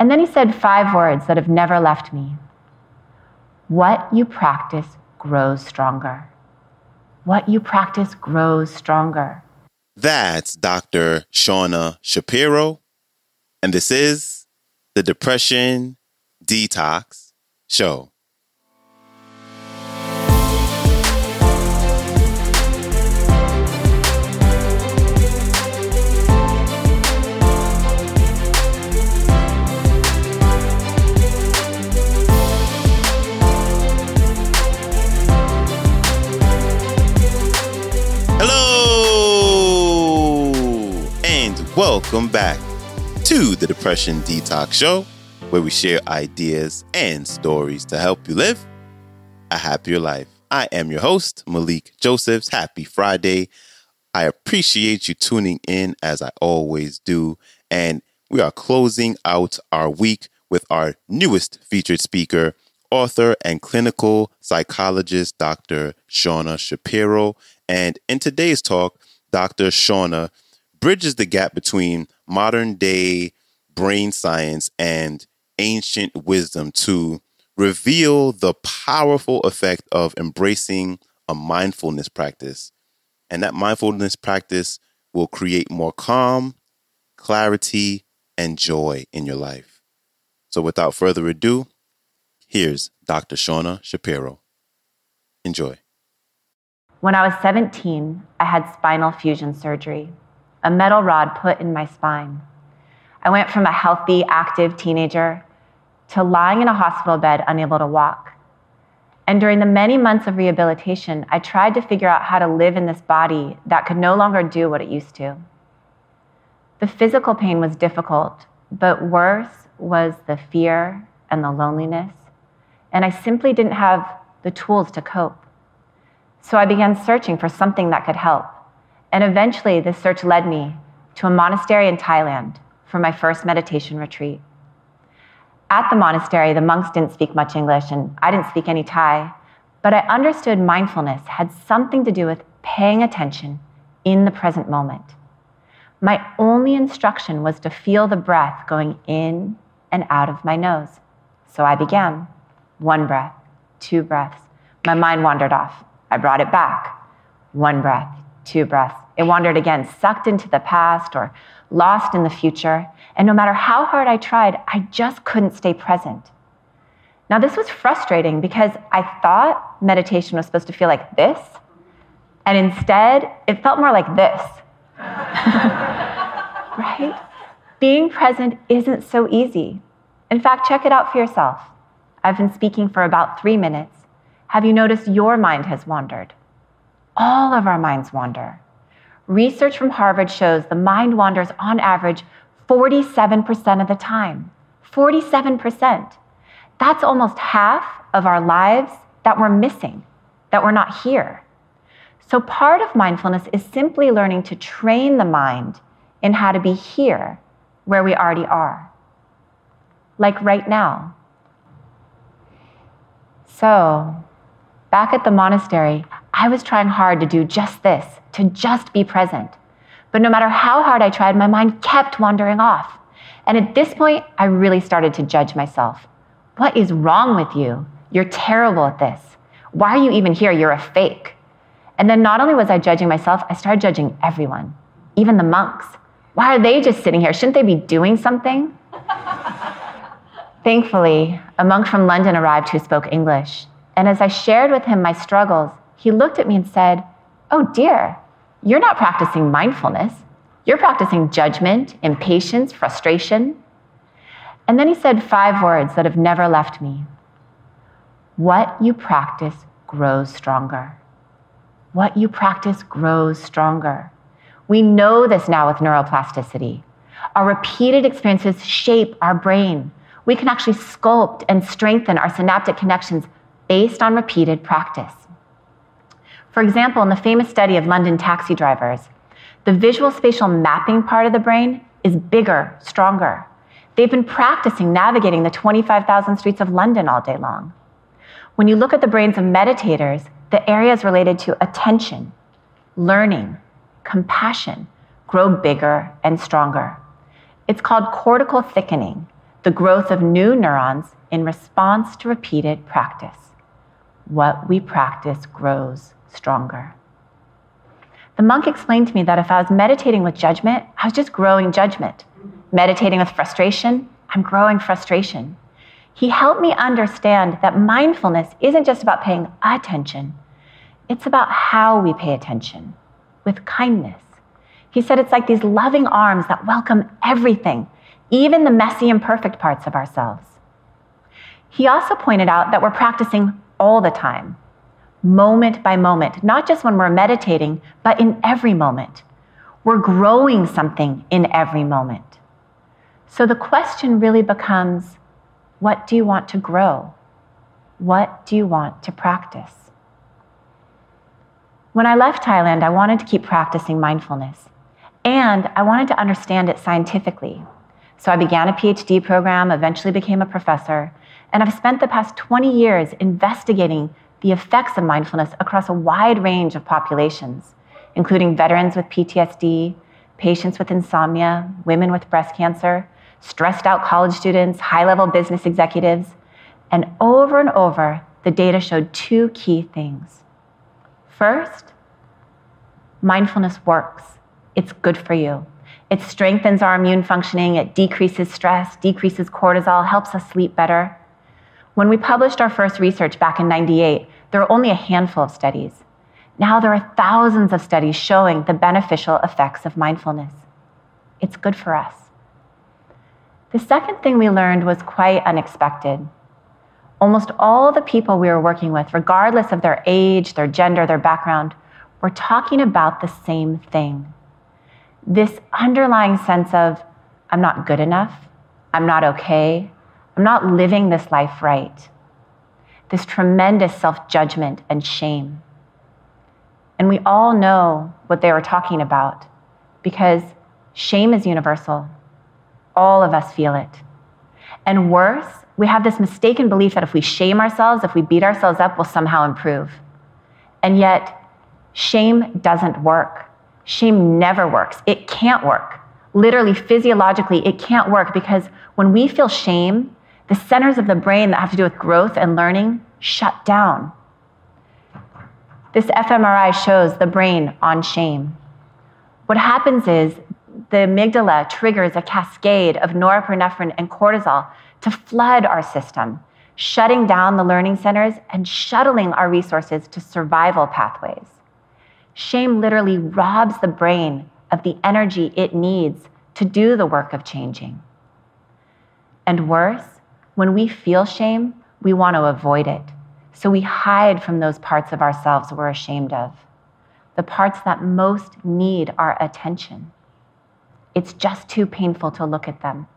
And then he said five words that have never left me. What you practice grows stronger. What you practice grows stronger. That's Dr. Shauna Shapiro. And this is the Depression Detox Show. Welcome back to the Depression Detox Show, where we share ideas and stories to help you live a happier life. I am your host, Malikee Josephs. Happy Friday. I appreciate you tuning in as I always do. And we are closing out our week with our newest featured speaker, author and clinical psychologist, Dr. Shauna Shapiro. And in today's talk, Dr. Shauna bridges the gap between modern day brain science and ancient wisdom to reveal the powerful effect of embracing a mindfulness practice. And that mindfulness practice will create more calm, clarity, and joy in your life. So without further ado, here's Dr. Shauna Shapiro. Enjoy. When I was 17, I had spinal fusion surgery a metal rod put in my spine. I went from a healthy, active teenager to lying in a hospital bed, unable to walk. And during the many months of rehabilitation, I tried to figure out how to live in this body that could no longer do what it used to. The physical pain was difficult, but worse was the fear and the loneliness. And I simply didn't have the tools to cope. So I began searching for something that could help. And eventually, this search led me to a monastery in Thailand for my first meditation retreat. At the monastery, the monks didn't speak much English, and I didn't speak any Thai, but I understood mindfulness had something to do with paying attention in the present moment. My only instruction was to feel the breath going in and out of my nose. So I began. One breath, two breaths. My mind wandered off. I brought it back. One breath, two breaths. It wandered again, sucked into the past or lost in the future. And no matter how hard I tried, I just couldn't stay present. Now, this was frustrating because I thought meditation was supposed to feel like this, and instead, it felt more like this. right? Being present isn't so easy. In fact, check it out for yourself. I've been speaking for about three minutes. Have you noticed your mind has wandered? All of our minds wander. Research from Harvard shows the mind wanders on average 47% of the time. 47%. That's almost half of our lives that we're missing, that we're not here. So, part of mindfulness is simply learning to train the mind in how to be here where we already are, like right now. So, back at the monastery, I was trying hard to do just this, to just be present. But no matter how hard I tried, my mind kept wandering off. And at this point, I really started to judge myself. What is wrong with you? You're terrible at this. Why are you even here? You're a fake. And then not only was I judging myself, I started judging everyone, even the monks. Why are they just sitting here? Shouldn't they be doing something? Thankfully, a monk from London arrived who spoke English. And as I shared with him my struggles, he looked at me and said, Oh dear, you're not practicing mindfulness. You're practicing judgment, impatience, frustration. And then he said five words that have never left me What you practice grows stronger. What you practice grows stronger. We know this now with neuroplasticity. Our repeated experiences shape our brain. We can actually sculpt and strengthen our synaptic connections based on repeated practice. For example, in the famous study of London taxi drivers, the visual spatial mapping part of the brain is bigger, stronger. They've been practicing navigating the 25,000 streets of London all day long. When you look at the brains of meditators, the areas related to attention, learning, compassion grow bigger and stronger. It's called cortical thickening. the growth of new neurons in response to repeated practice. What we practice grows stronger. The monk explained to me that if I was meditating with judgment, I was just growing judgment. Meditating with frustration, I'm growing frustration. He helped me understand that mindfulness isn't just about paying attention, it's about how we pay attention with kindness. He said it's like these loving arms that welcome everything, even the messy, imperfect parts of ourselves. He also pointed out that we're practicing all the time, moment by moment, not just when we're meditating, but in every moment. We're growing something in every moment. So the question really becomes what do you want to grow? What do you want to practice? When I left Thailand, I wanted to keep practicing mindfulness and I wanted to understand it scientifically. So I began a PhD program, eventually became a professor, and I've spent the past 20 years investigating the effects of mindfulness across a wide range of populations, including veterans with PTSD, patients with insomnia, women with breast cancer, stressed out college students, high level business executives. And over and over, the data showed two key things. First, mindfulness works, it's good for you. It strengthens our immune functioning, it decreases stress, decreases cortisol, helps us sleep better. When we published our first research back in 98, there were only a handful of studies. Now there are thousands of studies showing the beneficial effects of mindfulness. It's good for us. The second thing we learned was quite unexpected. Almost all the people we were working with, regardless of their age, their gender, their background, were talking about the same thing. This underlying sense of, I'm not good enough, I'm not okay, I'm not living this life right. This tremendous self judgment and shame. And we all know what they were talking about because shame is universal. All of us feel it. And worse, we have this mistaken belief that if we shame ourselves, if we beat ourselves up, we'll somehow improve. And yet, shame doesn't work. Shame never works. It can't work. Literally, physiologically, it can't work because when we feel shame, the centers of the brain that have to do with growth and learning shut down. This fMRI shows the brain on shame. What happens is the amygdala triggers a cascade of norepinephrine and cortisol to flood our system, shutting down the learning centers and shuttling our resources to survival pathways. Shame literally robs the brain of the energy it needs to do the work of changing. And worse, when we feel shame, we want to avoid it. So we hide from those parts of ourselves we're ashamed of, the parts that most need our attention. It's just too painful to look at them.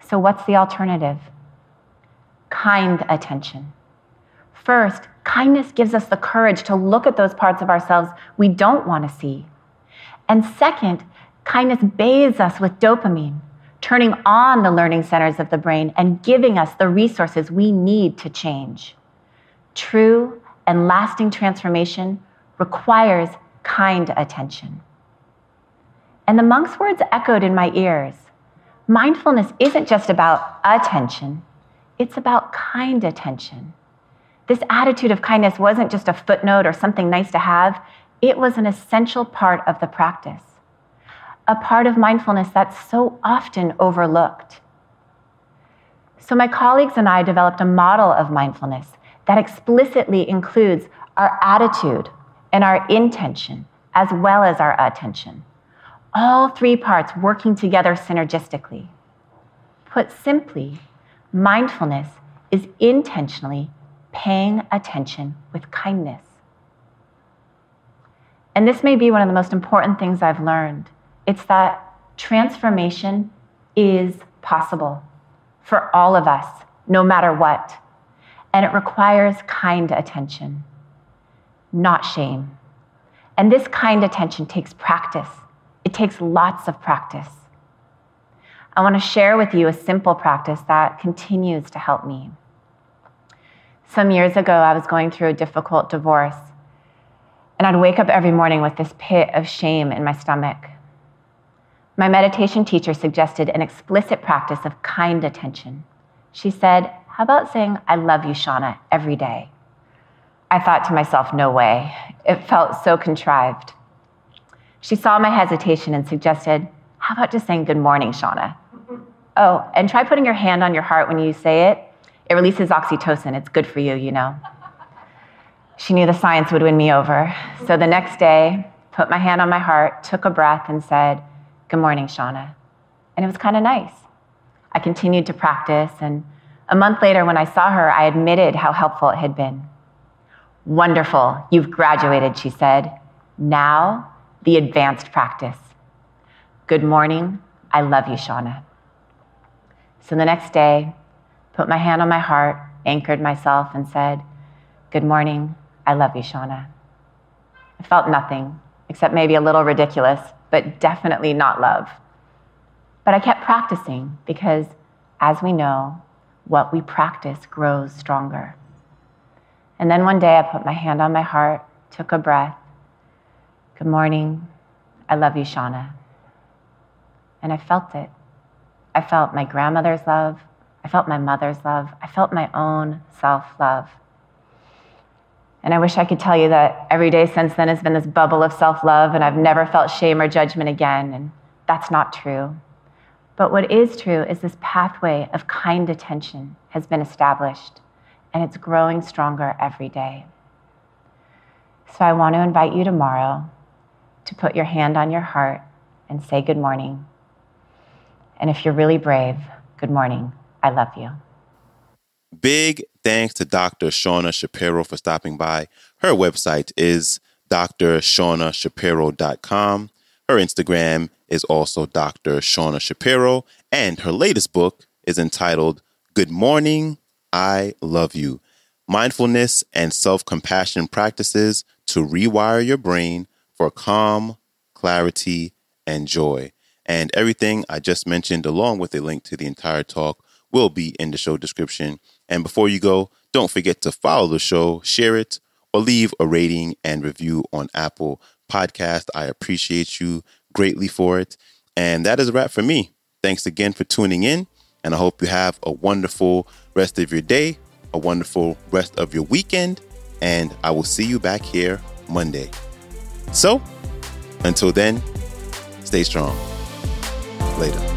So, what's the alternative? Kind attention. First, kindness gives us the courage to look at those parts of ourselves we don't want to see. And second, kindness bathes us with dopamine, turning on the learning centers of the brain and giving us the resources we need to change. True and lasting transformation requires kind attention. And the monk's words echoed in my ears. Mindfulness isn't just about attention, it's about kind attention. This attitude of kindness wasn't just a footnote or something nice to have, it was an essential part of the practice, a part of mindfulness that's so often overlooked. So, my colleagues and I developed a model of mindfulness that explicitly includes our attitude and our intention, as well as our attention all three parts working together synergistically. Put simply, mindfulness is intentionally paying attention with kindness. And this may be one of the most important things I've learned. It's that transformation is possible for all of us, no matter what. And it requires kind attention, not shame. And this kind attention takes practice. It takes lots of practice. I want to share with you a simple practice that continues to help me. Some years ago, I was going through a difficult divorce, and I'd wake up every morning with this pit of shame in my stomach. My meditation teacher suggested an explicit practice of kind attention. She said, How about saying, I love you, Shauna, every day? I thought to myself, No way. It felt so contrived. She saw my hesitation and suggested, How about just saying, Good morning, Shauna? Oh, and try putting your hand on your heart when you say it. It releases oxytocin. It's good for you, you know. She knew the science would win me over. So the next day, put my hand on my heart, took a breath, and said, Good morning, Shauna. And it was kind of nice. I continued to practice, and a month later, when I saw her, I admitted how helpful it had been. Wonderful, you've graduated, she said. Now, the advanced practice. Good morning, I love you, Shauna. So the next day, put my hand on my heart, anchored myself, and said, Good morning, I love you, Shauna. I felt nothing, except maybe a little ridiculous, but definitely not love. But I kept practicing because, as we know, what we practice grows stronger. And then one day I put my hand on my heart, took a breath. Good morning. I love you, Shauna. And I felt it. I felt my grandmother's love. I felt my mother's love. I felt my own self love. And I wish I could tell you that every day since then has been this bubble of self love and I've never felt shame or judgment again. And that's not true. But what is true is this pathway of kind attention has been established and it's growing stronger every day. So I want to invite you tomorrow to put your hand on your heart and say good morning. And if you're really brave, good morning. I love you. Big thanks to Dr. Shauna Shapiro for stopping by. Her website is drshaunashapiro.com. Her Instagram is also Dr. Shauna Shapiro. And her latest book is entitled Good Morning, I Love You Mindfulness and Self Compassion Practices to Rewire Your Brain for Calm, Clarity, and Joy. And everything I just mentioned, along with a link to the entire talk, will be in the show description. And before you go, don't forget to follow the show, share it, or leave a rating and review on Apple Podcast. I appreciate you greatly for it. And that is a wrap for me. Thanks again for tuning in, and I hope you have a wonderful rest of your day, a wonderful rest of your weekend, and I will see you back here Monday. So, until then, stay strong. Later.